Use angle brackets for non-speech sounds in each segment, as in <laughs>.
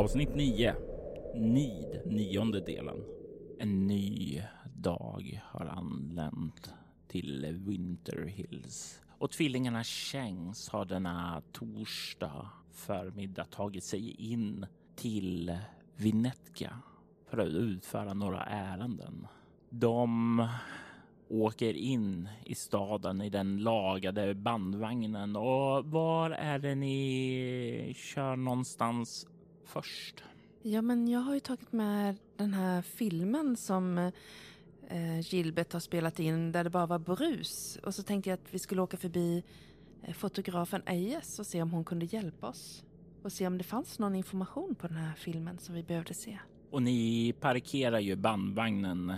Avsnitt 9. Nid, nionde delen. En ny dag har anlänt till Winter Hills och tvillingarna Shanks har denna torsdag förmiddag tagit sig in till Vinetka för att utföra några ärenden. De åker in i staden i den lagade bandvagnen. Och var är det ni kör någonstans först? Ja, men jag har ju tagit med den här filmen som eh, Gilbert har spelat in där det bara var brus. Och så tänkte jag att vi skulle åka förbi eh, fotografen Eyes och se om hon kunde hjälpa oss. Och se om det fanns någon information på den här filmen som vi behövde se. Och ni parkerar ju bandvagnen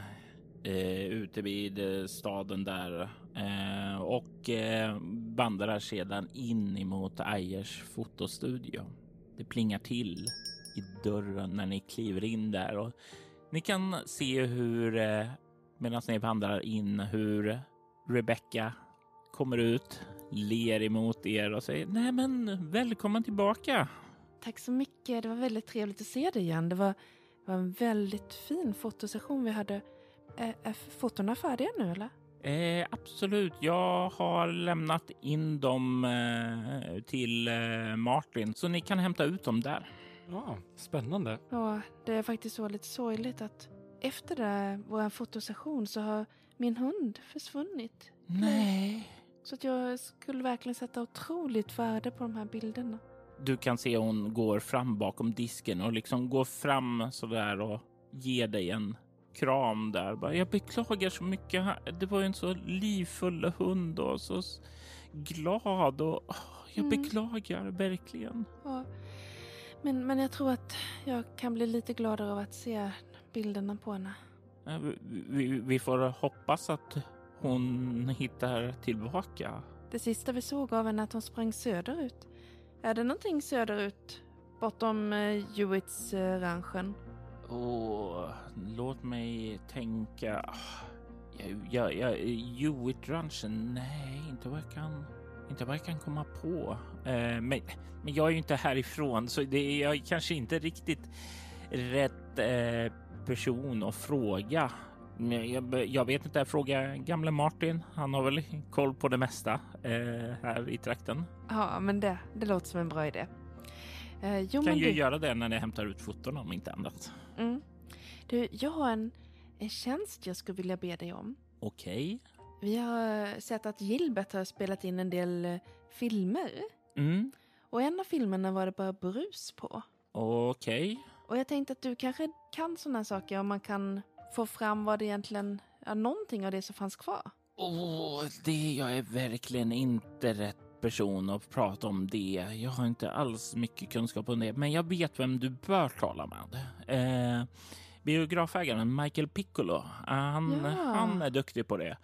eh, ute vid eh, staden där eh, och eh, vandrar sedan in emot Ayers fotostudio. Det plingar till i dörren när ni kliver in där och ni kan se hur eh, medan ni vandrar in hur Rebecca kommer ut, ler emot er och säger nej men välkommen tillbaka. Tack så mycket. Det var väldigt trevligt att se dig igen. Det var, var en väldigt fin fotosession vi hade. Är, är fotona färdiga nu eller? Eh, absolut. Jag har lämnat in dem eh, till eh, Martin så ni kan hämta ut dem där. Ja, spännande. Ja, det är faktiskt så lite sorgligt att efter det, vår fotosession så har min hund försvunnit. Nej. Så att jag skulle verkligen sätta otroligt värde på de här bilderna. Du kan se hon går fram bakom disken och liksom går fram så där och ger dig en kram där. Bara, jag beklagar så mycket. Det var ju en så livfull hund och så glad och åh, jag Mm. beklagar verkligen. Ja. Men, men jag tror att jag kan bli lite gladare av att se bilderna på henne. Vi, vi, får hoppas att hon hittar tillbaka. Det sista vi såg av henne att hon sprang söderut. Är det någonting söderut bortom eh, Hewitts eh, ranchen? Åh, låt mig tänka. Jag, jag, jag, Hewitt-ranchen? Nej, inte vad jag kan, inte vad jag kan komma på. Eh, men, men jag är ju inte härifrån, så det är jag kanske inte riktigt rätt eh, person att fråga. Jag, jag vet inte, fråga gamle Martin. Han har väl koll på det mesta eh, här i trakten. Ja, men det, det låter som en bra idé. Eh, jo, Kan ju du, göra det när ni hämtar ut foton om inte annat. mm. du, jag har en, en tjänst jag skulle vilja be dig om. Okej. Vi har sett att Gilbert har spelat in en del eh, filmer. Mm. Och en av filmerna var det bara brus på. Okej. Och jag tänkte att du kanske kan sådana saker om man kan få fram vad det egentligen, ja, någonting av det som fanns kvar. Åh, det jag är verkligen inte rätt person att prata om det. Jag har inte alls mycket kunskap om det, men jag vet vem du bör tala med. Eh, biografägaren Michael Piccolo. Han, Ja. han är duktig på det.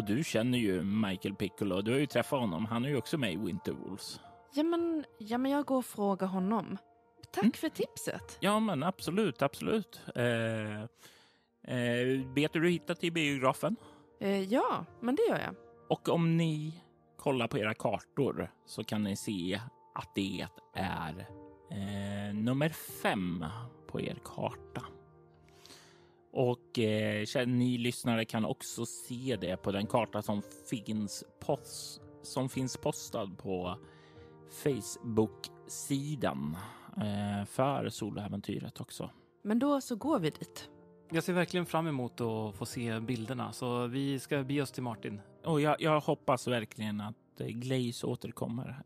Och du känner ju Michael Piccolo. Du har ju träffat honom. Han är ju också med i Winterwolves. Ja men, ja, men jag går och frågar honom. Tack Mm. för tipset. Ja, men absolut, absolut. Eh, eh, vet du hur du hittar till biografen? Eh, ja, men det gör jag. Och om ni kollar på era kartor så kan ni se att det är eh, nummer fem på er karta. Och eh, ni lyssnare kan också se det på den karta som finns, post, som finns postad på Facebook-sidan eh, för soloäventyret också. Men då så går vi dit. Jag ser verkligen fram emot att få se bilderna, så vi ska bege oss till Martin. Och jag, jag hoppas verkligen att eh, Glaze återkommer.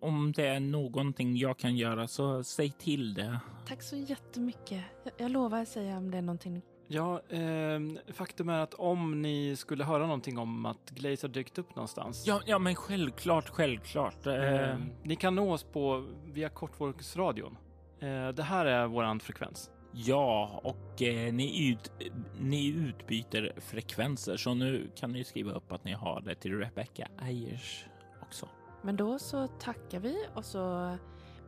om det är någonting jag kan göra så säg till det. Tack så jättemycket. Jag, jag lovar att säga om det är någonting. Ja, eh, faktum är att om ni skulle höra någonting om att Glaze har dykt upp någonstans. Ja, ja men självklart, självklart. Eh, Eh, ni kan nå oss på via kortvågsradion. Eh, det här är våran frekvens. ja, och eh, ni, ut, ni utbyter frekvenser så nu kan ni skriva upp att ni har det till Rebecca Ayers också. Men då så tackar vi och så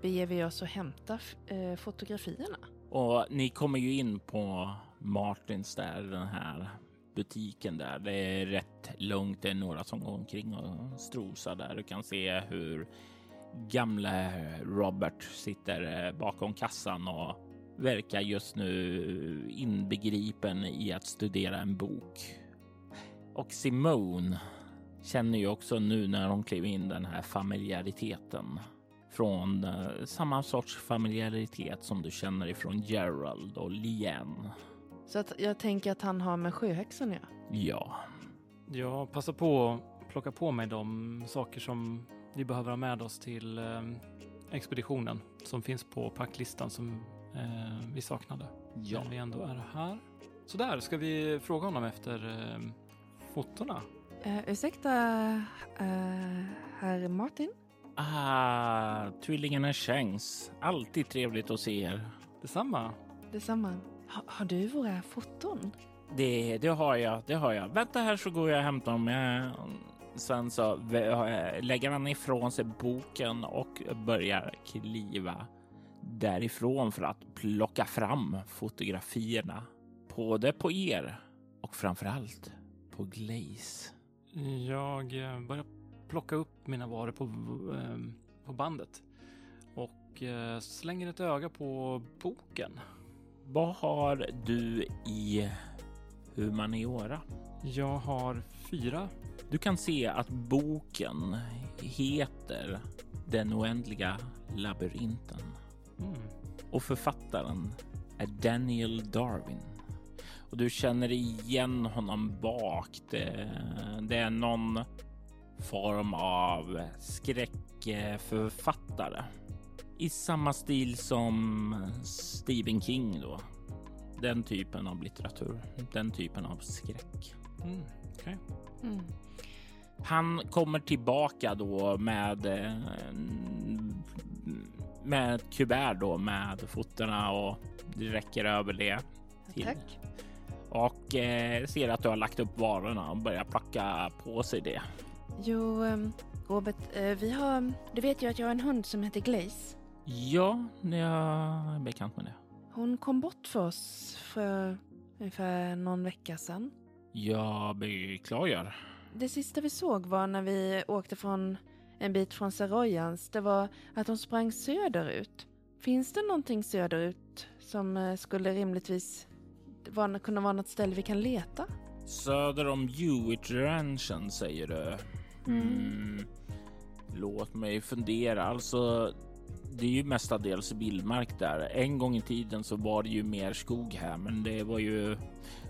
beger vi oss och hämtar eh, fotografierna. Och ni kommer ju in på Martins där, den här butiken där. Det är rätt lugnt. Det är några som går omkring och strosar där. Du kan se hur gamle Robert sitter eh, bakom kassan och verkar just nu inbegripen i att studera en bok. Och Simone känner ju också nu när hon klev in den här familjariteten från eh, samma sorts familjaritet som du känner ifrån Gerald och Lien. Så att jag tänker att han har med sjöhäxan ja. Ja, Jag passar på att plocka på mig de saker som vi behöver ha med oss till eh, expeditionen som finns på packlistan som eh, vi saknade. ja. När vi ändå är här. Så där, ska vi fråga honom efter eh, fotona? Uh, ursäkta, uh, herr Martin? Ah, tvillingarna Shanks. Alltid trevligt att se er. Detsamma. Detsamma. Ha, har du våra foton? Det, det har jag, det har jag. Vänta här så går jag och hämtar dem. Jag, sen så lägger han ifrån sig boken och börjar kliva därifrån för att plocka fram fotografierna. Både på er och framför allt på Glaze. Jag eh, börjar plocka upp mina varor på, eh, på bandet och eh, slänger ett öga på boken. Vad har du i humaniora? Jag har fyra. Du kan se att boken heter Den oändliga labyrinten Mm. och författaren är Daniel Darwin. Och du känner igen honom bak. Det, det är någon form av skräckförfattare i samma stil som Stephen King då. Den typen av litteratur, den typen av skräck. Mm. okej. Mm. Han kommer tillbaka då med eh, med ett kuvert då med fotona och det räcker över det. Till. Tack. Och eh, ser att du har lagt upp varorna och börjar plocka på sig det. Jo, um, Robert, eh, vi har... Du vet ju att jag har en hund som heter Glaze. Ja, jag är bekant med det. Hon kom bort för oss för ungefär någon vecka sedan. Jag beklagar. Det sista vi såg var när vi åkte från en bit från Saroyans. Det var att hon sprang söderut. Finns det någonting söderut som eh, skulle rimligtvis vara, kunna vara något ställe vi kan leta? Söder om Hewitt Ranchen säger du. Mm. Låt mig fundera. Alltså, det är ju mestadels vildmark där. En gång i tiden så var det ju mer skog här, men det var ju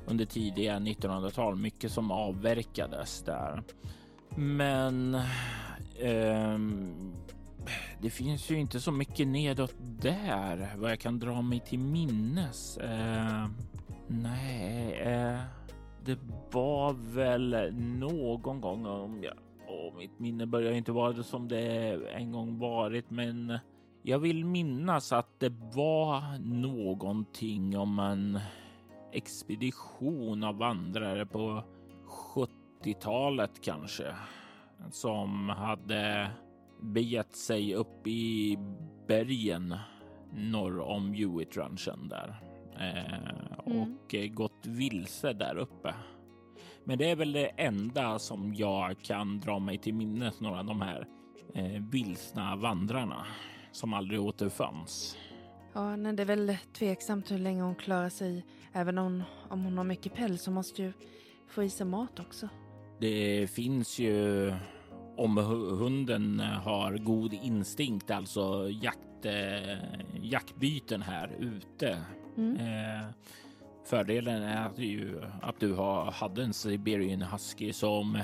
under tidiga 1900-tal mycket som avverkades där. Men ehm, det finns ju inte så mycket nedåt där vad jag kan dra mig till minnes. Eh, nej, eh, det var väl någon gång om jag mitt minne börjar inte vara det som det en gång varit, men jag vill minnas att det var någonting om en expedition av vandrare på 70-talet kanske som hade begett sig upp i bergen norr om Hewitt-ranchen där eh, och eh, gått vilse där uppe. Men det är väl det enda som jag kan dra mig till minnes, några av de här eh, vilsna vandrarna som aldrig återfanns. Ja, nej, det är väl tveksamt hur länge hon klarar sig. Även om, om hon har mycket päls så måste ju få i sig mat också. Det finns ju om hu- hunden har god instinkt, alltså jakt, eh, jaktbyten här ute. Mm. Eh, fördelen är att, ju, att du har, hade en Siberian Husky som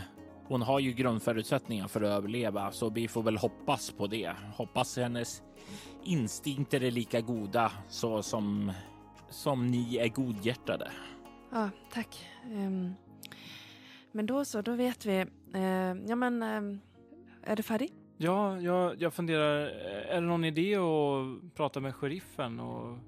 hon har ju grundförutsättningar för att överleva, så vi får väl hoppas på det. Hoppas hennes instinkter är lika goda så som som ni är godhjärtade. Ja, tack. Um, men då så, då vet vi. Uh, ja, men uh, är du färdig? Ja, jag, jag funderar. Är det någon idé att prata med sheriffen och,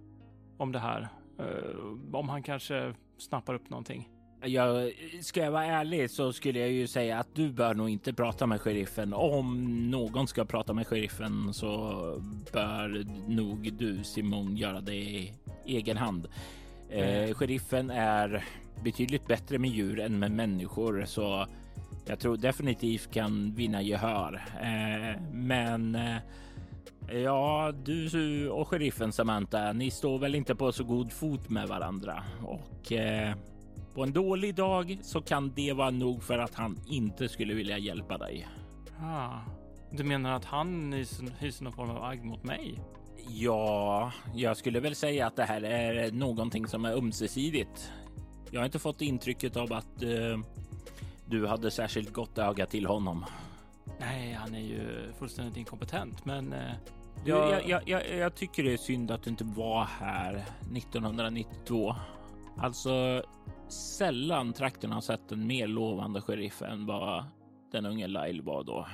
om det här? Uh, om han kanske snappar upp någonting? Jag, ska jag vara ärlig så skulle jag ju säga att du bör nog inte prata med sheriffen. Om någon ska prata med sheriffen så bör nog du Simon göra det i egen hand. Eh, sheriffen är betydligt bättre med djur än med människor så jag tror definitivt kan vinna gehör. Eh, men eh, ja, du och sheriffen Samantha, ni står väl inte på så god fot med varandra och eh, på en dålig dag så kan det vara nog för att han inte skulle vilja hjälpa dig. Ah, du menar att han hyser någon form av agg mot mig? Ja, jag skulle väl säga att det här är någonting som är ömsesidigt. Jag har inte fått intrycket av att uh, du hade särskilt gott öga till honom. Nej, han är ju fullständigt inkompetent, men uh, jag... Jag, jag, jag, jag tycker det är synd att du inte var här 1992. Alltså, sällan trakten har sett en mer lovande sheriff än vad den unge Lyle var då.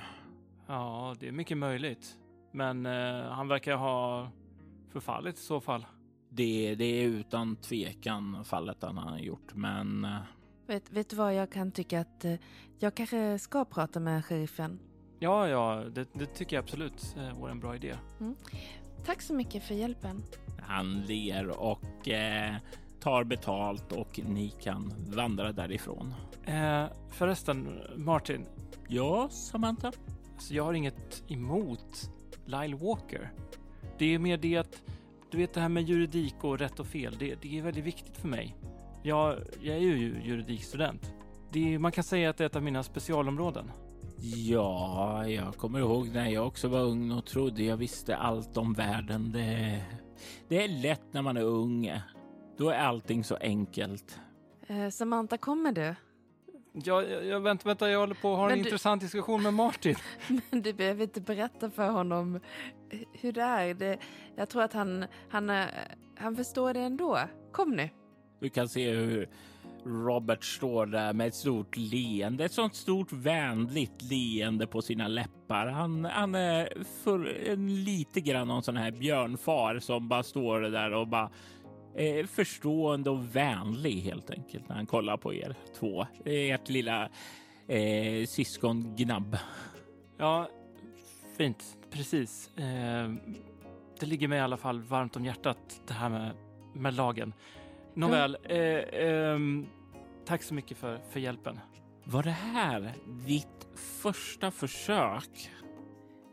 Ja, det är mycket möjligt. Men eh, han verkar ha förfallit i så fall. Det, det är utan tvekan fallet han har gjort, men... Eh, vet, vet du vad jag kan tycka att eh, jag kanske ska prata med sheriffen? Ja, ja, det, det tycker jag absolut eh, vore en bra idé. Mm. Tack så mycket för hjälpen. Han ler och eh, tar betalt och ni kan vandra därifrån. Eh, förresten, Martin. Ja, Samantha? Alltså, jag har inget emot Lyle Walker. Det är mer det att, du vet det här med juridik och rätt och fel, det, det är väldigt viktigt för mig. Jag, jag är ju juridikstudent. Det, man kan säga att det är ett av mina specialområden. Ja, jag kommer ihåg när jag också var ung och trodde jag visste allt om världen. Det, det är lätt när man är ung. Då är allting så enkelt. Eh, Samantha, kommer du? Ja, jag, vänta, vänta, jag håller på att ha en du, intressant diskussion med Martin. <laughs> Men du behöver inte berätta för honom hur det är. Det, jag tror att han, han, eh, han förstår det ändå. Kom nu. Du kan se hur Robert står där med ett stort leende, ett sånt stort vänligt leende på sina läppar. Han, han är för, lite grann någon sån här björnfar som bara står där och bara eh, förstående och vänlig helt enkelt när han kollar på er två. Ert lilla eh, syskongnabb. Ja, fint. Precis. Eh, det ligger mig i alla fall varmt om hjärtat det här med, med lagen. Nåväl, eh, eh, tack så mycket för, för hjälpen. Var det här ditt första försök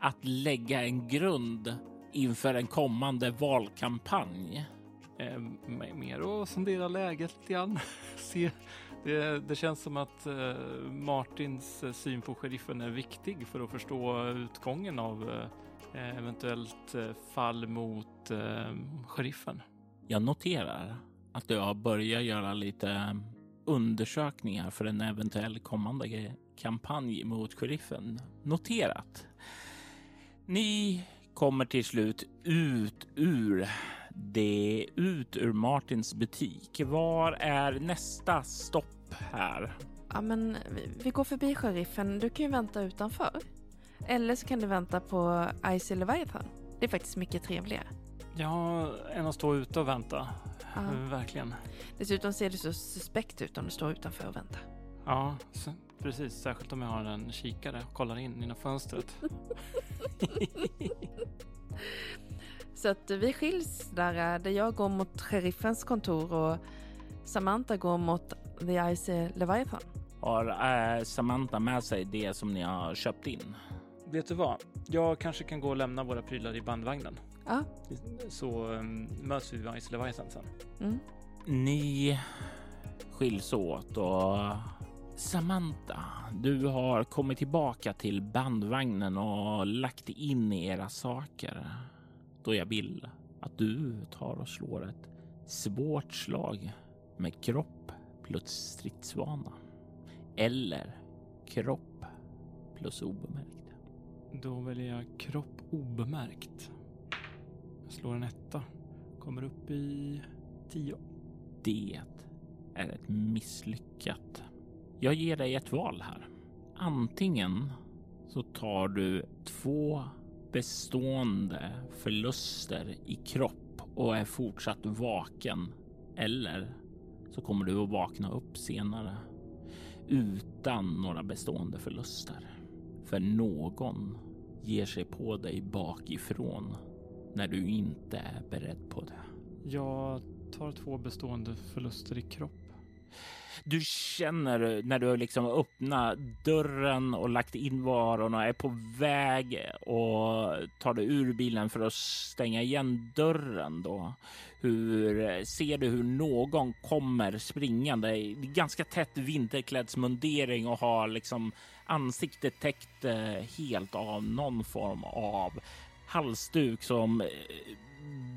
att lägga en grund inför en kommande valkampanj? eh, mer att sondera läget lite grann. <laughs> Se, det, det, känns som att eh, Martins eh, syn på sheriffen är viktig för att förstå utgången av eh, eventuellt eh, fall mot eh, sheriffen. Jag noterar att du har börjat göra lite undersökningar för en eventuell kommande kampanj mot sheriffen. Noterat. Ni kommer till slut ut ur det ut ur Martins butik. Var är nästa stopp här? Ja, men vi, går förbi sheriffen. Du kan ju vänta utanför. Eller så kan du vänta på Icy Leviathan. Det är faktiskt mycket trevligare. Ja, än att stå ute och vänta. Ja. Verkligen. Dessutom ser det så suspekt ut om du står utanför och väntar. Ja, precis. Särskilt om jag har en kikare och kollar in genom fönstret. <laughs> <laughs> Så att vi skiljs där, där jag går mot sheriffens kontor och Samantha går mot The Icy Leviathan. Har äh, Samantha med sig det som ni har köpt in? Vet du vad? Jag kanske kan gå och lämna våra prylar i bandvagnen. Ja. Så um, möts vi vid Icy Leviathan sen. Mm. Ni skiljs åt och Samantha, du har kommit tillbaka till bandvagnen och lagt in era saker då jag vill att du tar och slår ett svårt slag med kropp plus stridsvana. Eller kropp plus obemärkt. Då väljer jag kropp obemärkt. Jag slår en etta. Kommer upp i tio. Det är ett misslyckat. Jag ger dig ett val här. Antingen så tar du två bestående förluster i kropp och är fortsatt vaken. Eller så kommer du att vakna upp senare utan några bestående förluster. För någon ger sig på dig bakifrån när du inte är beredd på det. Jag tar två bestående förluster i kropp. Du känner när du liksom öppnat dörren och lagt in varorna och är på väg och tar dig ur bilen för att stänga igen dörren då. Hur ser du hur någon kommer springande i ganska tätt vinterklädsmundering och har liksom ansiktet täckt eh, helt av någon form av halsduk som eh,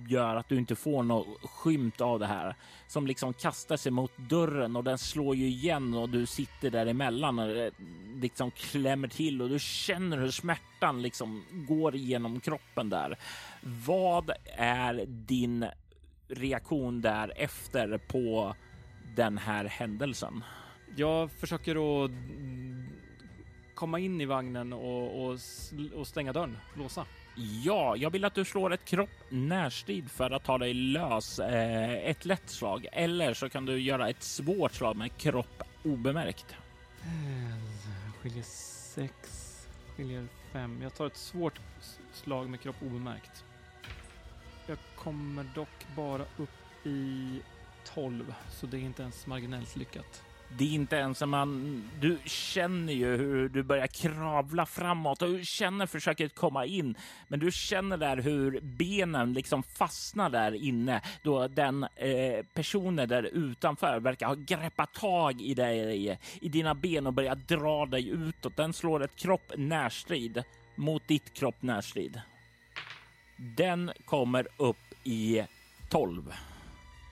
gör att du inte får något skymt av det här som liksom kastar sig mot dörren och den slår ju igen och du sitter däremellan och det liksom klämmer till och du känner hur smärtan liksom går igenom kroppen där. Vad är din reaktion därefter på den här händelsen? Jag försöker att komma in i vagnen och, och, och stänga dörren, låsa. Ja, jag vill att du slår ett kropp närstrid för att ta dig lös. Eh, ett lätt slag eller så kan du göra ett svårt slag med kropp obemärkt. Skiljer sex, skiljer fem. Jag tar ett svårt slag med kropp obemärkt. Jag kommer dock bara upp i 12, så det är inte ens marginellt lyckat. Det är inte ens som man... Du känner ju hur du börjar kravla framåt och du känner försöket komma in. Men du känner där hur benen liksom fastnar där inne då den eh, personen där utanför verkar ha greppat tag i dig, i dina ben och börjat dra dig utåt. Den slår ett kropp närstrid mot ditt kropp närstrid. Den kommer upp i 12.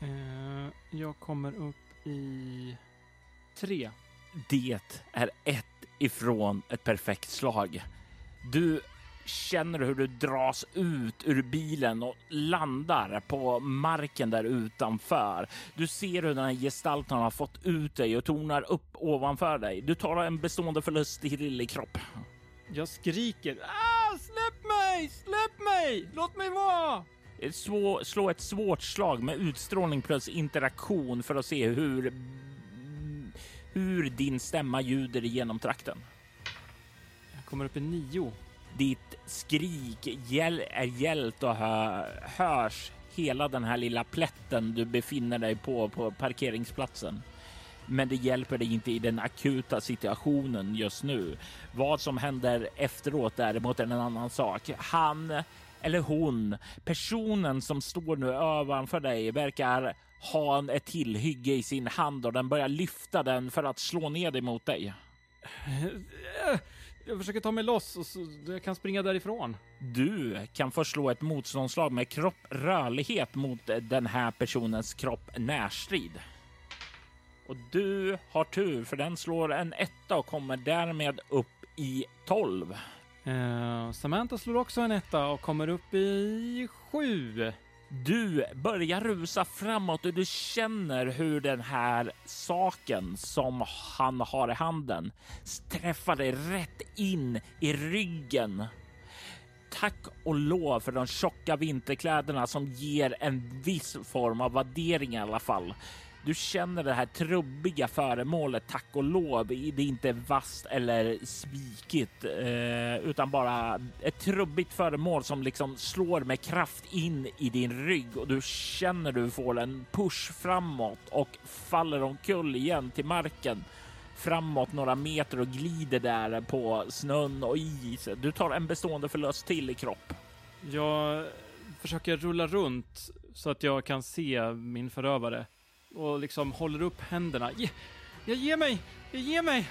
Eh, jag kommer upp i tre. Det är ett ifrån ett perfekt slag. Du känner hur du dras ut ur bilen och landar på marken där utanför. Du ser hur den här gestalten har fått ut dig och tornar upp ovanför dig. Du tar en bestående förlust i din kropp. Jag skriker. Ah, släpp mig! Släpp mig! Låt mig vara! Svå, slå ett svårt slag med utstrålning plus interaktion för att se hur hur din stämma ljuder genom trakten. Jag kommer upp i nio. Ditt skrik är gällt och hö hörs hela den här lilla plätten du befinner dig på på parkeringsplatsen. Men det hjälper dig inte i den akuta situationen just nu. Vad som händer efteråt däremot är en annan sak. Han eller hon, personen som står nu ovanför dig, verkar ha ett tillhygge i sin hand och den börjar lyfta den för att slå ner dig mot dig. Jag försöker ta mig loss och så jag kan springa därifrån. Du kan först slå ett motståndslag med kropp rörlighet mot den här personens kropp närstrid. Och du har tur för den slår en etta och kommer därmed upp i 12. Uh, Samantha slår också en etta och kommer upp i 7. Du börjar rusa framåt och du känner hur den här saken som han har i handen träffar dig rätt in i ryggen. Tack och lov för de tjocka vinterkläderna som ger en viss form av värdering i alla fall. Du känner det här trubbiga föremålet, tack och lov. Det är inte vasst eller svikigt, eh, utan bara ett trubbigt föremål som liksom slår med kraft in i din rygg och du känner du får en push framåt och faller omkull igen till marken framåt några meter och glider där på snön och is. Du tar en bestående förlust till i kropp. Jag försöker rulla runt så att jag kan se min förövare och liksom håller upp händerna. Ge, jag ger mig! Jag ger mig!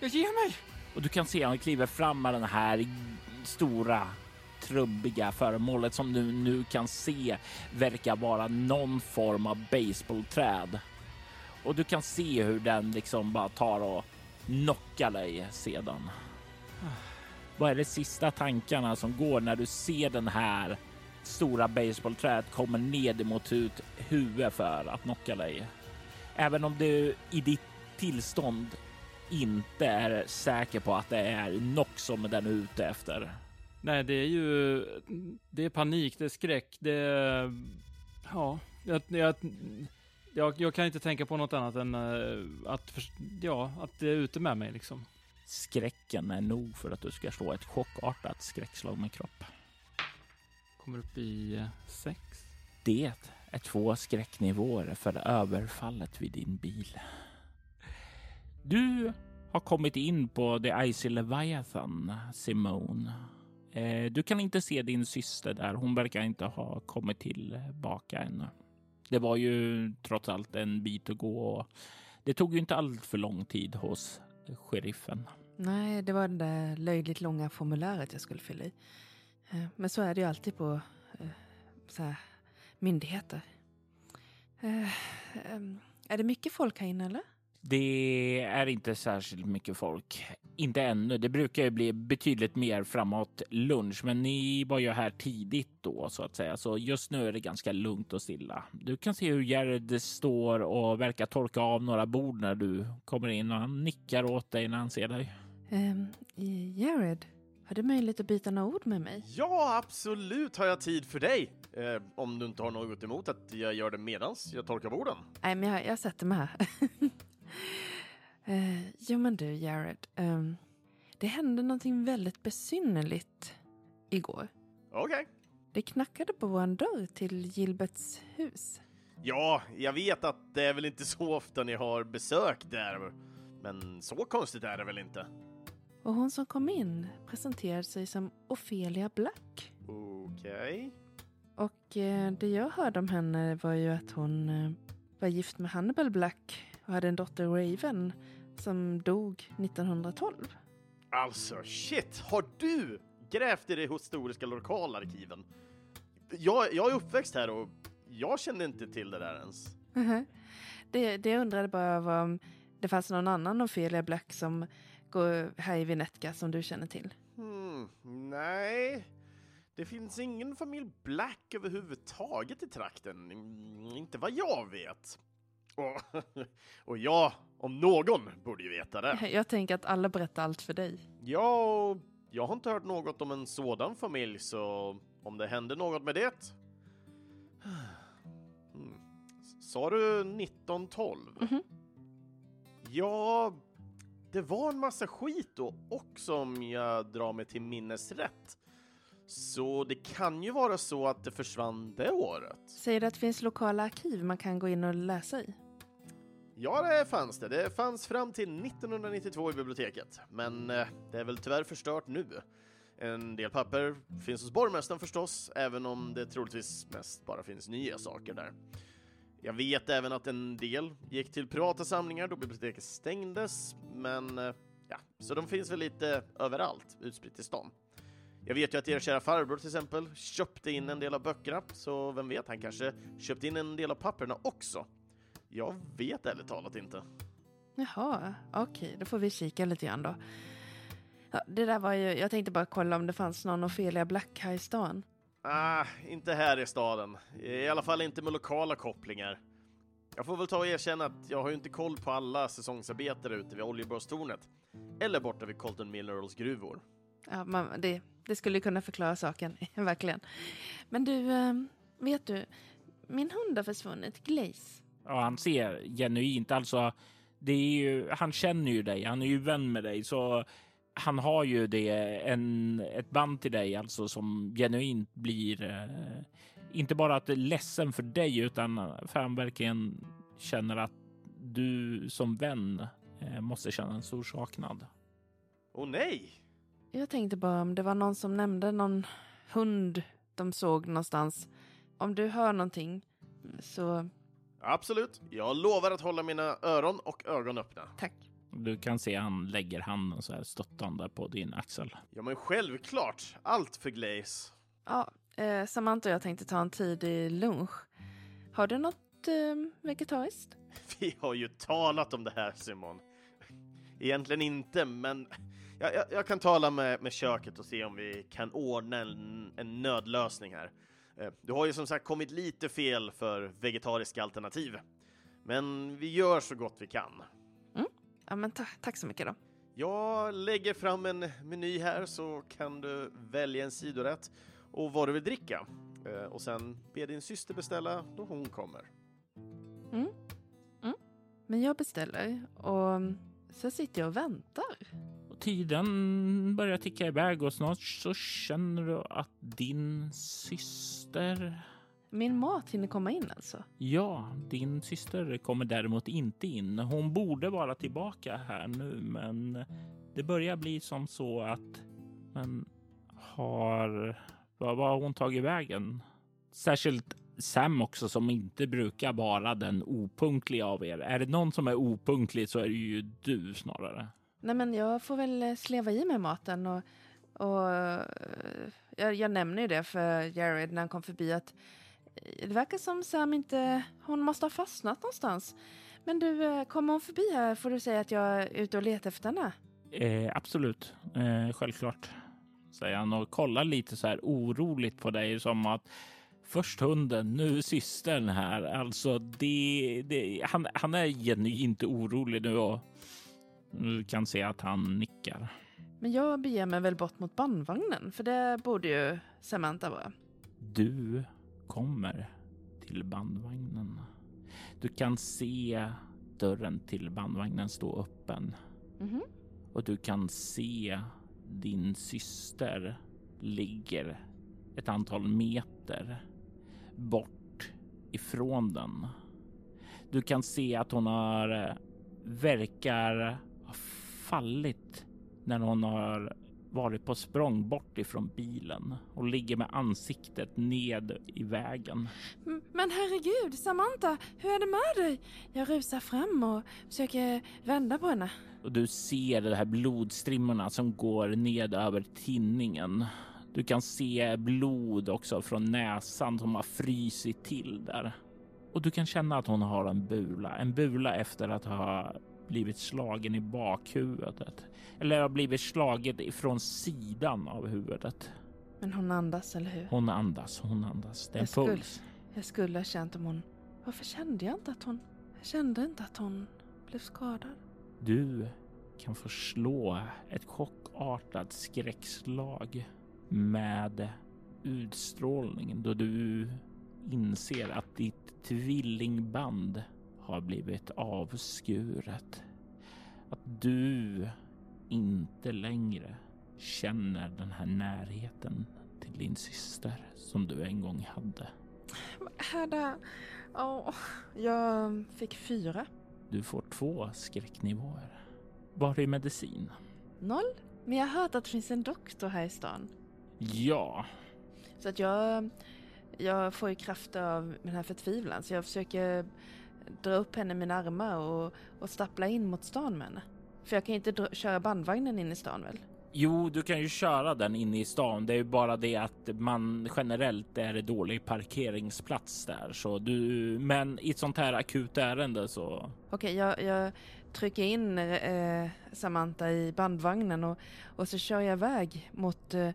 Jag ger mig! Och du kan se han kliver fram med den här stora trubbiga föremålet som du nu kan se verkar vara någon form av baseballträd. Och du kan se hur den liksom bara tar och knockar dig sedan. Vad är de sista tankarna som går när du ser den här stora baseballträet kommer ned mot ut huvudet för att knocka dig? Även om du i ditt tillstånd inte är säker på att det är Nox som den är ute efter. Nej, det är ju, det är panik, det är skräck, det är, ja, jag, jag, jag, jag kan inte tänka på något annat än eh, att, ja, att det är ute med mig liksom. Skräcken är nog för att du ska slå ett chockartat skräckslag med kropp. Kommer upp i eh, sex. Det är två skräcknivåer för överfallet vid din bil. Du har kommit in på The Icy Leviathan, Simone. Eh, du kan inte se din syster där. Hon verkar inte ha kommit tillbaka ännu. Det var ju trots allt en bit att gå. Det tog ju inte allt för lång tid hos sheriffen. Nej, det var det där löjligt långa formuläret jag skulle fylla i. Eh, Men så är det ju alltid på eh, så här, myndigheter. Eh, ehm, Är det mycket folk här inne eller? Det är inte särskilt mycket folk. Inte ännu. Det brukar ju bli betydligt mer framåt lunch, men ni var ju här tidigt då så att säga, så just nu är det ganska lugnt och stilla. Du kan se hur Jared står och verkar torka av några bord när du kommer in och han nickar åt dig när han ser dig. Um, Jared, har du möjlighet att byta några ord med mig? Ja, absolut har jag tid för dig. Eh, om du inte har något emot att jag gör det medans jag torkar borden. Nej, men jag, jag sätter mig här. uh, <laughs> jo, men du, Jared. ehm, det hände någonting väldigt besynnerligt igår. Okej. Det knackade på vår dörr till Gilberts hus. Ja, jag vet att det är väl inte så ofta ni har besök där. Men så konstigt är det väl inte? Och hon som kom in presenterade sig som Ofelia Black. Okej. Och eh, det jag hörde om henne var ju att hon eh, var gift med Hannibal Black och hade en dotter Raven som dog 1912. Alltså, shit! Har du grävt i de historiska lokalarkiven? Jag, jag är uppväxt här och jag kände inte till det där ens. <laughs> det, det jag undrade bara var om det fanns någon annan Ofelia Black som här i Vinetka som du känner till. Hmm, nej. Det finns ingen familj Black överhuvudtaget i trakten. Mm, Inte vad jag vet. Och, <laughs> och jag, om någon, borde ju veta det. <laughs> Jag tänker att alla berättar allt för dig. Ja, jag har inte hört något om en sådan familj, så om det hände något med det... <sighs> Hmm. Sa du 1912? Mhm. Ja, det var en massa skit då också om jag drar mig till minnes rätt. Så det kan ju vara så att det försvann det året. Säger du att det finns lokala arkiv man kan gå in och läsa i? Ja, det fanns det. Det fanns fram till 1992 i biblioteket, men eh, det är väl tyvärr förstört nu. En del papper finns hos borgmästaren förstås, även om det troligtvis mest bara finns nya saker där. Jag vet även att en del gick till privata samlingar då biblioteket stängdes, men eh, ja, så de finns väl lite överallt utspritt i stan. Jag vet ju att er kära farbror till exempel köpte in en del av böckerna, så vem vet, han kanske köpte in en del av papperna också. Jag vet ärligt talat inte. Jaha, okej, då får vi kika lite grann då. Ja, det där var ju, jag tänkte bara kolla om det fanns någon Ofelia Black här i stan. Ah, inte här i staden. I alla fall inte med lokala kopplingar. Jag får väl ta och erkänna att jag har ju inte koll på alla säsongsarbetare ute vid oljeborrstornet. Eller borta vid Colton Minerals gruvor. Ja, man, det, det skulle kunna förklara saken, <laughs> verkligen. Men du, eh, vet du, min hund har försvunnit, Glaze. Ja, han ser genuint alltså. Det är ju, han känner ju dig. Han är ju vän med dig, så han har ju det en, ett band till dig alltså som genuint blir eh, inte bara att det är ledsen för dig utan för han verkligen känner att du som vän eh, måste känna en stor saknad. Åh nej! Jag tänkte bara om det var någon som nämnde någon hund de såg någonstans. Om du hör någonting så Absolut. Jag lovar att hålla mina öron och ögon öppna. tack. Du kan se han lägger handen så här stöttande på din axel. Ja, men självklart. Allt för Glaze. Ja, eh, Samantha och jag tänkte ta en tidig lunch. Har du något eh, vegetariskt? <laughs> Vi har ju talat om det här, Simon. Egentligen inte, men Jag, jag, jag kan tala med, med köket och se om vi kan ordna en, en nödlösning här. Eh, Du har ju som sagt kommit lite fel för vegetariska alternativ. Men vi gör så gott vi kan. Ja, men ta tack så mycket då. Jag lägger fram en meny här så kan du välja en sidorätt och vad du vill dricka. Eh, Och sen be din syster beställa då hon kommer. Men jag beställer och så sitter jag och väntar. Och tiden börjar ticka iväg och snart så känner du att din syster Min mat hinner komma in alltså. Ja, din syster kommer däremot inte in. Hon borde vara tillbaka här nu, men det börjar bli som så att men har vad har hon tagit vägen? Särskilt Sam också som inte brukar vara den opunktliga av er. Är det någon som är opunktlig så är det ju du snarare. Nej men jag får väl eh, sleva i mig maten och, och eh, jag, jag nämner ju det för Jared när han kom förbi att det verkar som Sam inte, hon måste ha fastnat någonstans. Men du, eh, kommer hon förbi här får du säga att jag är ute och letar efter henne. Eh, absolut, eh, självklart, säger han och kollar lite så här oroligt på dig som att först hunden, nu systern här. Alltså, det, det, han, han är genuint orolig nu och du kan se att han nickar. Men jag beger mig väl bort mot bandvagnen för det borde ju Samantha vara. Du kommer till bandvagnen. Du kan se dörren till bandvagnen stå öppen Mhm. och du kan se din syster ligger ett antal meter bort ifrån den. Du kan se att hon har eh, verkar ha fallit när hon har varit på språng bort ifrån bilen och ligger med ansiktet ned i vägen. Men herregud, Samantha, hur är det med dig? Jag rusar fram och försöker vända på henne. Och du ser de här blodstrimmorna som går ned över tinningen. Du kan se blod också från näsan som har frysit till där. Och du kan känna att hon har en bula, en bula efter att ha blivit slagen i bakhuvudet. Eller har blivit slagen ifrån sidan av huvudet. Men hon andas, eller hur? Hon andas, hon andas. Det är Jag skulle- puls. Jag skulle ha känt om hon... Varför kände jag inte att hon... Jag kände inte att hon blev skadad. Du kan få slå ett chockartat skräckslag med utstrålningen då du inser att ditt tvillingband har blivit avskuret. Att du inte längre känner den här närheten till din syster som du en gång hade. Hedda... Åh, jag fick fyra. Du får två skräcknivåer. Var är medicin? Noll. Men jag har hört att det finns en doktor här i stan. Ja, Så att jag... Jag får ju kraft av den här förtvivlan. Så jag försöker dra upp henne i mina armar och, och stappla in mot stan med henne. För jag kan inte dra, köra bandvagnen in i stan väl? Jo, du kan ju köra den inne i stan. Det är ju bara det att man generellt är det dålig parkeringsplats där, så du. Men i ett sånt här akut ärende så. Okej, jag, jag trycker in eh, Samantha i bandvagnen och, och så kör jag iväg mot, eh,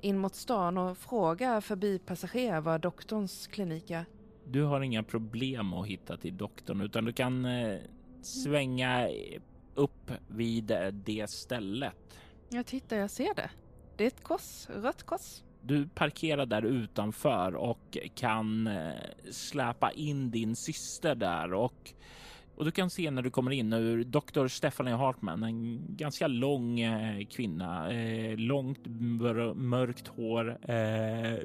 in mot stan och frågar förbipassagerare var doktorns klinik är. Du har inga problem att hitta till doktorn, utan du kan eh, svänga upp vid eh, det stället. Jag tittar, jag ser det. Det är ett kors, rött kors. Du parkerar där utanför och kan eh, släpa in din syster där och och du kan se när du kommer in hur doktor Stephanie Hartman, en ganska lång kvinna, eh, långt mör, mörkt hår, eh,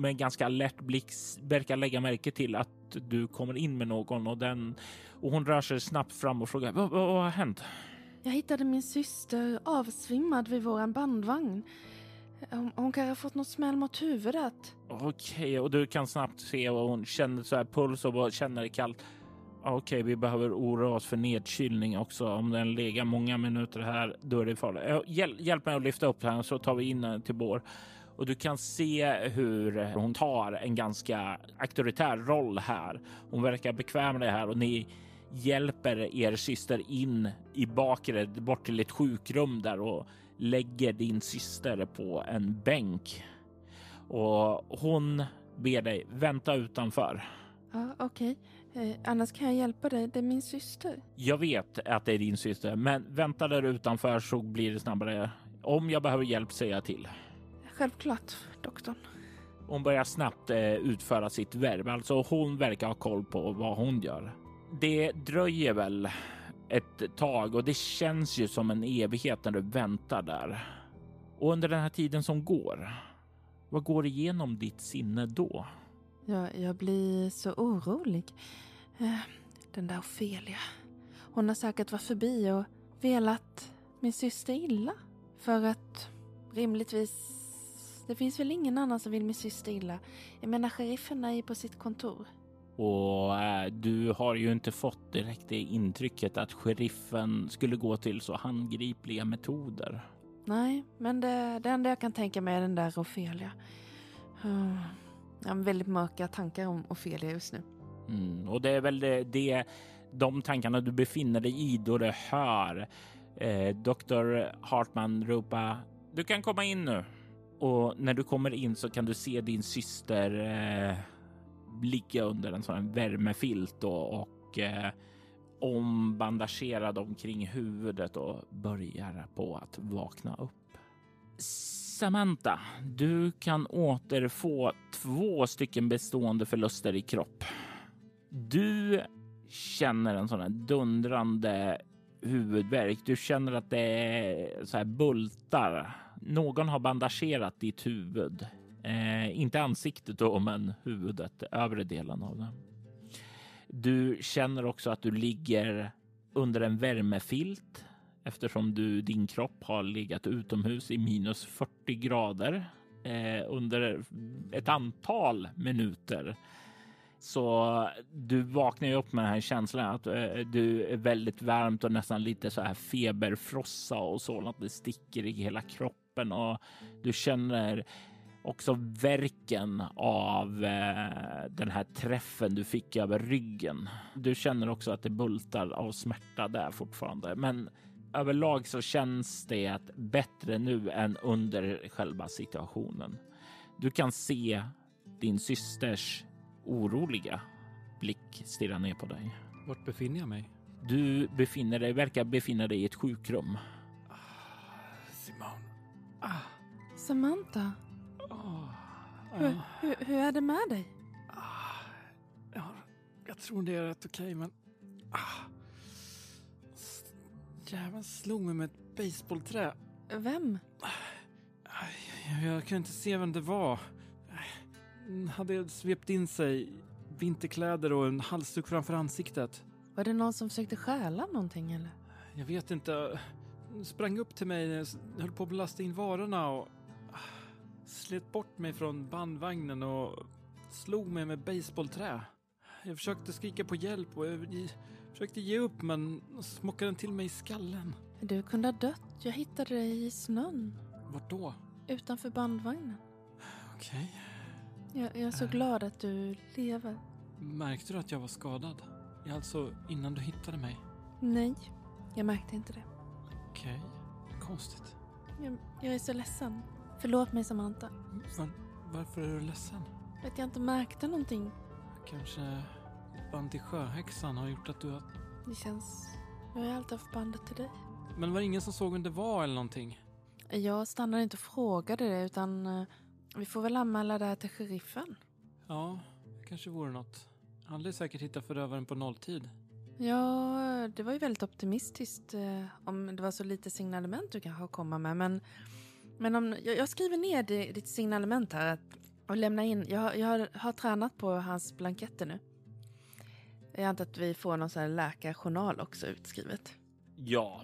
med ganska lätt blick verkar lägga märke till att du kommer in med någon och den och hon rör sig snabbt fram och frågar vad, vad, vad har hänt? Jag hittade min syster avsvimmad vid våran bandvagn. Hon, kanske har fått något smäll mot huvudet. Okej, och du kan snabbt se och hon känner så här puls och bara känner det kallt. Okej, vi behöver oroa oss för nedkylning också. Om den legat många minuter här, då är det farligt. Hjäl hjälp mig att lyfta upp den så tar vi in den till bår. Och du kan se hur hon tar en ganska auktoritär roll här. Hon verkar bekväm med det här och ni hjälper er syster in i bakre bort till ett sjukrum där och lägger din syster på en bänk. Och hon ber dig vänta utanför. Ja, okej. Eh, annars kan jag hjälpa dig. Det är min syster. Jag vet att det är din syster, men vänta där utanför så blir det snabbare. Om jag behöver hjälp säger jag till. Självklart, doktorn. Hon börjar snabbt eh, utföra sitt värv, alltså hon verkar ha koll på vad hon gör. Det dröjer väl ett tag och det känns ju som en evighet när du väntar där. Och under den här tiden som går, vad går igenom ditt sinne då? Jag, jag blir så orolig. Eh, Den där Ofelia. Hon har säkert varit förbi och velat min syster illa. För att rimligtvis... Det finns väl ingen annan som vill min syster illa. Jag menar, sheriffen är ju på sitt kontor. Och eh, du har ju inte fått direkt det intrycket att sheriffen skulle gå till så handgripliga metoder. Nej, men det, det enda jag kan tänka mig är den där Ofelia. Jag har väldigt mörka tankar om Ofelia just nu. Mm, och det är väl det, det, de tankarna du befinner dig i då du hör eh, Dr. Hartman ropa du kan komma in nu. Och när du kommer in så kan du se din syster eh, ligga under en sån här värmefilt och, och eh, ombandagerad omkring huvudet och börjar på att vakna upp. Samantha, du kan återfå två stycken bestående förluster i kropp. Du känner en sån här dundrande huvudvärk. Du känner att det är så här bultar. Någon har bandagerat ditt huvud. Eh, inte ansiktet då, men huvudet, övre delen av det. Du känner också att du ligger under en värmefilt eftersom du, din kropp har legat utomhus i minus 40 grader eh, under ett antal minuter. Så du vaknar ju upp med den här känslan att eh, du är väldigt varmt och nästan lite så här feberfrossa och så det sticker i hela kroppen och du känner också verken av eh, den här träffen du fick över ryggen. Du känner också att det bultar av smärta där fortfarande, men överlag så känns det bättre nu än under själva situationen. Du kan se din systers oroliga blick stirra ner på dig. Vart befinner jag mig? Du befinner dig, verkar befinna dig i ett sjukrum. Ah. Samantha, Ah. hur, Ah. hur, hur är det med dig? Ah. Ja, jag tror det är rätt okej, men... Ah. Jäveln slog mig med ett baseballträ. Vem? Aj, Jag, jag kunde inte se vem det var. Den hade svept in sig vinterkläder och en halsduk framför ansiktet. Var det någon som försökte stjäla någonting eller? Jag vet inte. Sprang upp till mig när jag höll på att lasta in varorna och ah, slet bort mig från bandvagnen och slog mig med baseballträ. Jag försökte skrika på hjälp och jag försökte ge upp men smockade den till mig i skallen. Du kunde ha dött. Jag hittade dig i snön. Vart då? Utanför bandvagnen. Okej. Jag, jag är så glad att du lever. Märkte du att jag var skadad? Alltså innan du hittade mig? Nej, jag märkte inte det. Okej. Konstigt. Jag, jag är så ledsen. Förlåt mig Samantha. Var, varför är du ledsen? Att jag inte märkte någonting. Kanske band till sjöhäxan har gjort att du har... Det känns... Jag har alltid haft bandet till dig. Men var det ingen som såg vem det var eller någonting? Jag stannade inte och frågade det utan eh, vi får väl anmäla det här till sheriffen. Ja, det kanske vore något. Han lär säkert hitta förövaren på nolltid. Ja, det var ju väldigt optimistiskt eh, om det var så lite signalement du kanske har komma med. Men, men om, jag, jag skriver ner di- ditt signalement här att- och lämnar in. Jag, jag har, har tränat på hans blanketter nu. Jag antar att vi får någon sån här läkarjournal också utskrivet. Ja,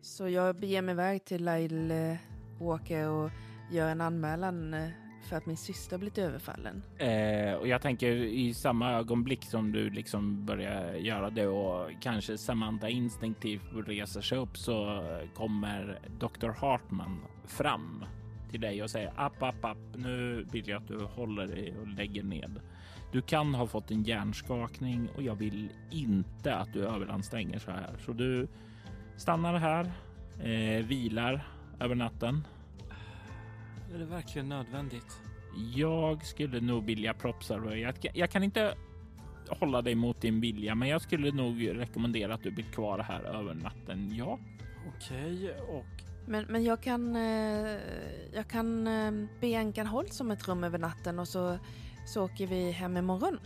Så jag beger mig iväg till Lyle eh, Walker och gör en anmälan eh, för att min syster blivit överfallen. Eh, och jag tänker i samma ögonblick som du liksom börjar göra det och kanske Samantha instinktivt reser sig upp så kommer Dr. Hartman fram till dig och säger app, app, app. Nu vill jag att du håller dig och lägger ned. Du kan ha fått en hjärnskakning och jag vill inte att du överanstränger så här. Så du stannar här, eh, vilar över natten. Är det verkligen nödvändigt? Jag skulle nog vilja propsa dig. Jag, jag kan inte hålla dig mot din vilja, men jag skulle nog rekommendera att du blir kvar här över natten. Ja, Okej, och Men, men jag kan, eh, jag kan eh, be änkan håll som ett rum över natten och så, så åker vi hem imorgon.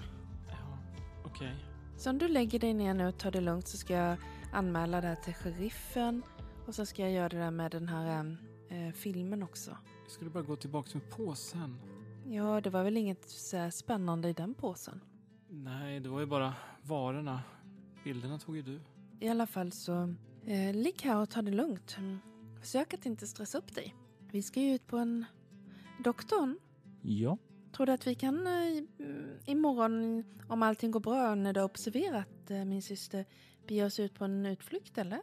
ja, okej. Så om du lägger dig ner nu och tar det lugnt så ska jag anmäla det här till sheriffen och så ska jag göra det där med den här eh, filmen också. Jag skulle bara gå tillbaka med påsen. Ja, det var väl inget så spännande i den påsen. Nej, det var ju bara varorna. Bilderna tog ju du. I alla fall så eh, ligg här och ta det lugnt. Försök att inte stressa upp dig. Vi ska ju ut på en... Doktorn, ja. tror du att vi kan eh, mm, imorgon, om allting går bra när du har observerat eh, min syster, bege oss ut på en utflykt eller?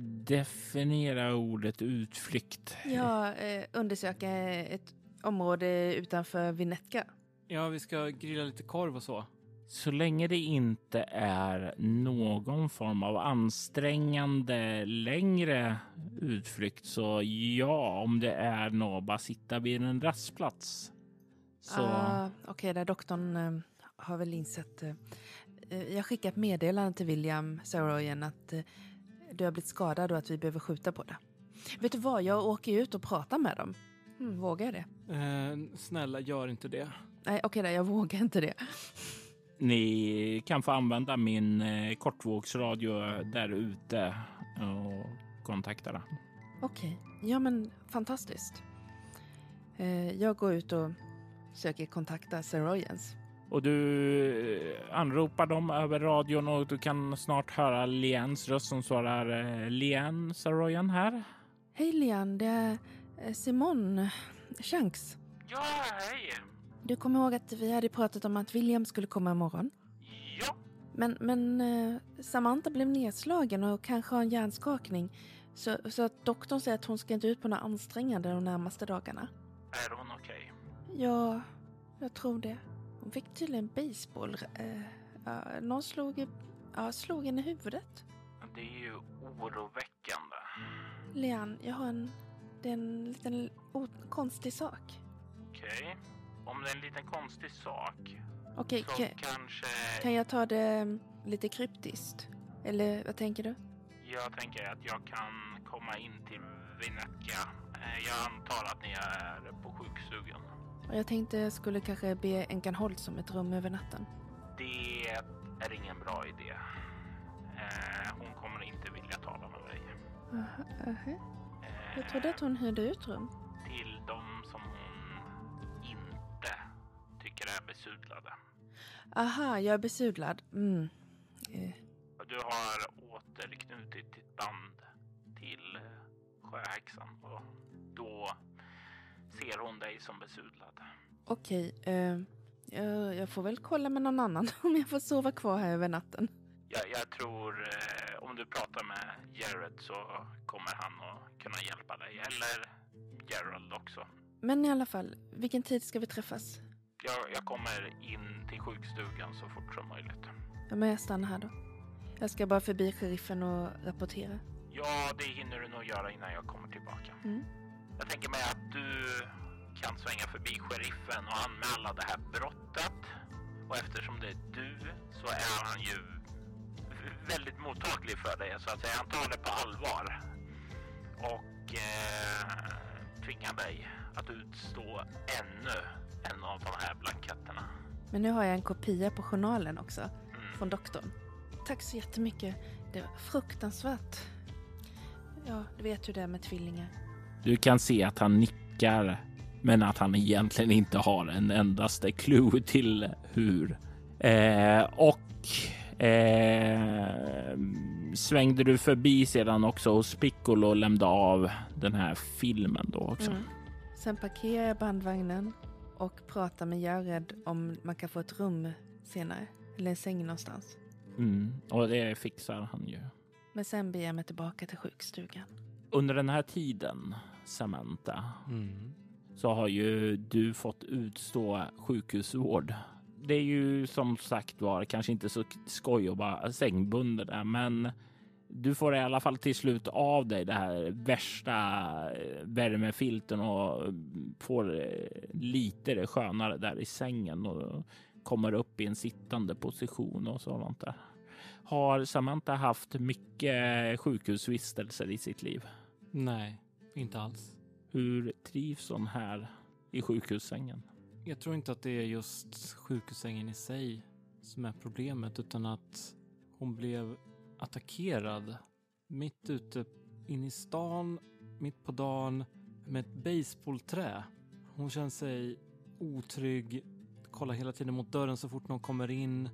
Definiera ordet utflykt. Ja, eh, undersöka ett område utanför Vinetka. Ja, vi ska grilla lite korv och så. Så länge det inte är någon form av ansträngande längre utflykt så ja, om det är nå bara sitta vid en rastplats. Så Ah, Okej, där doktorn eh, har väl insett. Eh, eh, jag skickar ett meddelande till William Saroyan att eh, du har blivit skadad och att vi behöver skjuta på det. Vet du vad, jag åker ut och pratar med dem. Mm, vågar jag det? Eh, snälla, gör inte det. Nej, okej då, jag vågar inte det. ni kan få använda min eh, kortvågsradio där ute och kontakta den. Okej, ja men fantastiskt. Eh, jag går ut och söker kontakta Saroyans. Och du eh, anropar dem över radion och du kan snart höra Lians röst som svarar eh, Lian Saroyan här. Hej Lian, det är eh, Simon Shanks. Ja, hej. Du kommer ihåg att vi hade pratat om att William skulle komma imorgon? Ja, Men, men Samantha blev nedslagen och kanske har en hjärnskakning. Så, så att doktorn säger att hon ska inte ut på några ansträngande de närmaste dagarna. är hon okej? Ja, jag tror det. Hon fick tydligen baseball. Eh, någon slog, i- ja, slog henne i huvudet. Det är ju oroväckande. Leanne, jag har en... Det är en liten konstig sak. Okej. Om det är en liten konstig sak Okej, så ka- kanske kan jag ta det mm, lite kryptiskt? Eller vad tänker du? jag tänker att jag kan komma in till Vinetka. Eh, Jag antar att ni är på sjukstugan. Och Jag tänkte jag skulle kanske be Enkan Holt som ett rum över natten. Det är ingen bra idé. Eh, Hon kommer inte vilja tala med. Aha, aha. Eh, Jag trodde att hon hyrde ut rum. Till de som hon inte tycker är besudlade. Aha, jag är besudlad. Mm. Eh, Du har återknutit ditt band till sjöhäxan och ser hon dig som besudlad. Okej, eh, jag, jag får väl kolla med någon annan <laughs> om jag får sova kvar här över natten. Jag, jag tror eh, om du pratar med Jared så kommer han att kunna hjälpa dig. Eller Gerald också. Men i alla fall, vilken tid ska vi träffas? Jag, jag kommer in till sjukstugan så fort som möjligt. Ja, men jag stannar här då. Jag ska bara förbi sheriffen och rapportera. Ja, det hinner du nog göra innan jag kommer tillbaka. Mm. Jag tänker mig att du kan svänga förbi sheriffen och anmäla det här brottet. Och eftersom det är du så är han ju väldigt mottaglig för det så att säga. Han tar det på allvar. Och eh, tvingar dig att utstå ännu en av de här blanketterna. Men nu har jag en kopia på journalen också, Mm. från doktorn. Tack så jättemycket. Det var fruktansvärt. Ja, du vet hur det är med tvillingar. Du kan se att han nickar, men att han egentligen inte har en endaste clue till hur. Eh, och eh, svängde du förbi sedan också hos Piccolo och lämnade av den här filmen då också? Mm. Sen parkerar jag bandvagnen och pratar med Jared om man kan få ett rum senare. Eller en säng någonstans. Mm. Och det fixar han ju. Men sen beger jag mig tillbaka till sjukstugan. Under den här tiden, Samantha, Mm. så har ju du fått utstå sjukhusvård. det är ju som sagt var kanske inte så skoj att vara sängbunden där, men du får i alla fall till slut av dig det här värsta eh, värmefilten och får eh, lite det skönare där i sängen och kommer upp i en sittande position och sådant där. Har Samantha haft mycket sjukhusvistelser i sitt liv? Nej, inte alls. Hur trivs hon här i sjukhussängen? Jag tror inte att det är just sjukhussängen i sig som är problemet, utan att hon blev attackerad mitt ute inne i stan, mitt på dagen, med ett baseballträ. Hon känner sig otrygg, kollar hela tiden mot dörren så fort någon kommer in.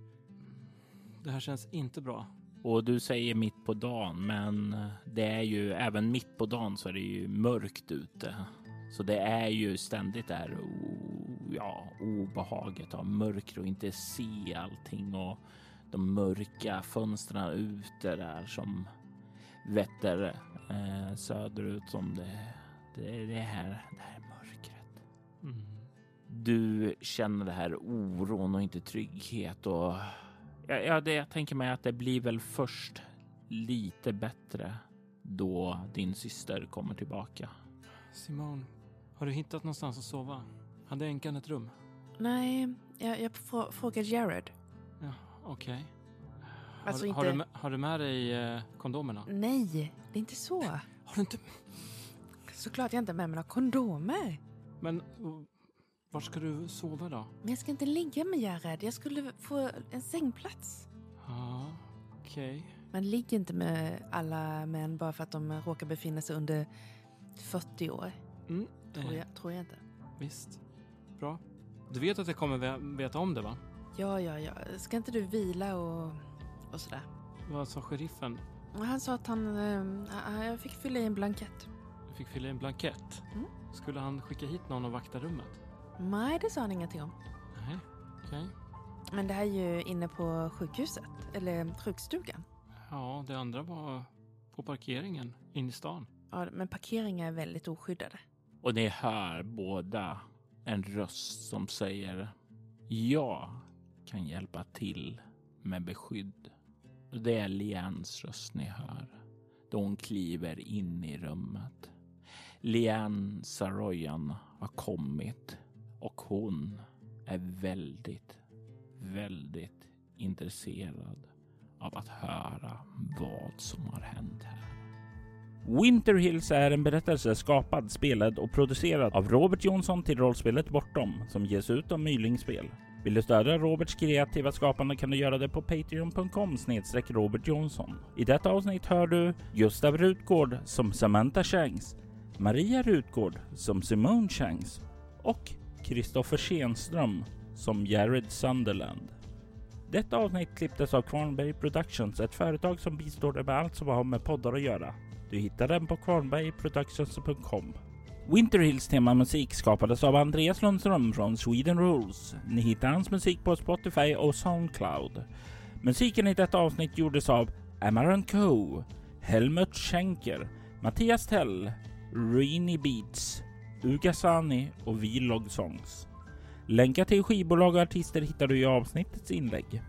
Det här känns inte bra. Och du säger mitt på dagen, men det är ju även mitt på dagen så är det ju mörkt ute. Så det är ju ständigt där ja, obehaget av mörker och inte se allting och de mörka fönstren ute där som vetter eh, söderut som det, det, det, här, det här mörkret. Mm. Du känner det här oron och inte trygghet och ja, ja, det jag tänker mig att det blir väl först lite bättre då din syster kommer tillbaka. Simone, har du hittat någonstans att sova? Hade änkan ett rum? Nej, jag, jag frågar Jared. Ja, okej. Okay. Har, alltså inte... har, du, har du med dig eh, kondomerna? Nej, det är inte så. Har du inte? Såklart jag inte har med mig några kondomer. Men var ska du sova då? Men jag ska inte ligga med Jared. Jag skulle få en sängplats. Ja, okej. Okay. Man ligger inte med alla män bara för att de råkar befinna sig under 40 år. Mm. Tror, jag, tror jag inte. Visst. Bra. Du vet att jag kommer veta om det va? Ja, ja, ja. Ska inte du vila och, och sådär? Vad sa sheriffen? Han sa att han... Äh, jag fick fylla i en blankett. Du fick fylla i en blankett? Mm. Skulle han skicka hit någon och vakta rummet? Nej, det sa han ingenting om. Nej, okej. Okay. Men det här är ju inne på sjukhuset, eller sjukstugan. Ja, det andra var på parkeringen in i stan. Ja, men parkeringar är väldigt oskyddade. Och ni hör båda en röst som säger jag kan hjälpa till med beskydd. Det är Lians röst ni hör då hon kliver in i rummet. Lian Saroyan har kommit och hon är väldigt, väldigt intresserad av att höra vad som har hänt här. Winter Hills är en berättelse skapad, spelad och producerad av Robert Jonsson till rollspelet Bortom som ges ut av Mylingspel. Vill du stödja Roberts kreativa skapande kan du göra det på patreon.com snedstreck Robert Jonsson. I detta avsnitt hör du Gustav Rutgård som Samantha Shanks, Maria Rutgård som Simone Shanks och Kristoffer Schenström som Jared Sunderland. Detta avsnitt klipptes av Kvarnberg Productions, ett företag som bistår dig med allt som har med poddar att göra. Du hittar den på kvarnbergproductions.com. Winterhills temamusik skapades av Andreas Lundström från Sweden Rules. Ni hittar hans musik på Spotify och Soundcloud. Musiken i detta avsnitt gjordes av Amaran Co, Helmut Schenker, Mattias Tell, Rini Beats, Ugasani och Vlog Songs. Länkar till skivbolag och artister hittar du i avsnittets inlägg.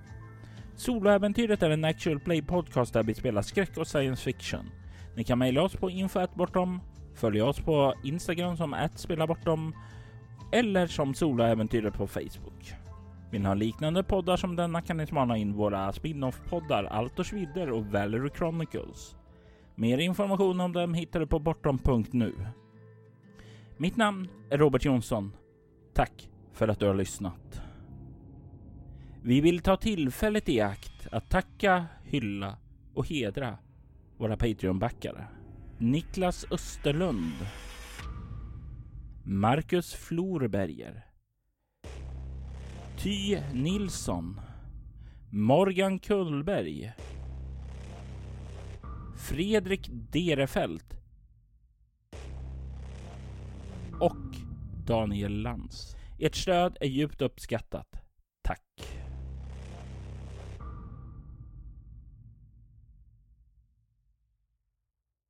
Soloäventyret är en actual play podcast där vi spelar skräck och science fiction. Ni kan mejla oss på info.bortom, följa oss på Instagram som @spelabortom eller som Soloäventyret på Facebook. Vill ni ha liknande poddar som denna kan ni smana in våra spin-off-poddar Altors vidder och Valerie Chronicles. Mer information om dem hittar du på bortom.nu. Mitt namn är Robert Jonsson. Tack för att du har lyssnat. Vi vill ta tillfället i akt att tacka, hylla och hedra våra Patreon-backare. Niklas Österlund. Marcus Florberger. Ty Nilsson. Morgan Kullberg. Fredrik Derefelt. Och Daniel Lantz. Ert stöd är djupt uppskattat.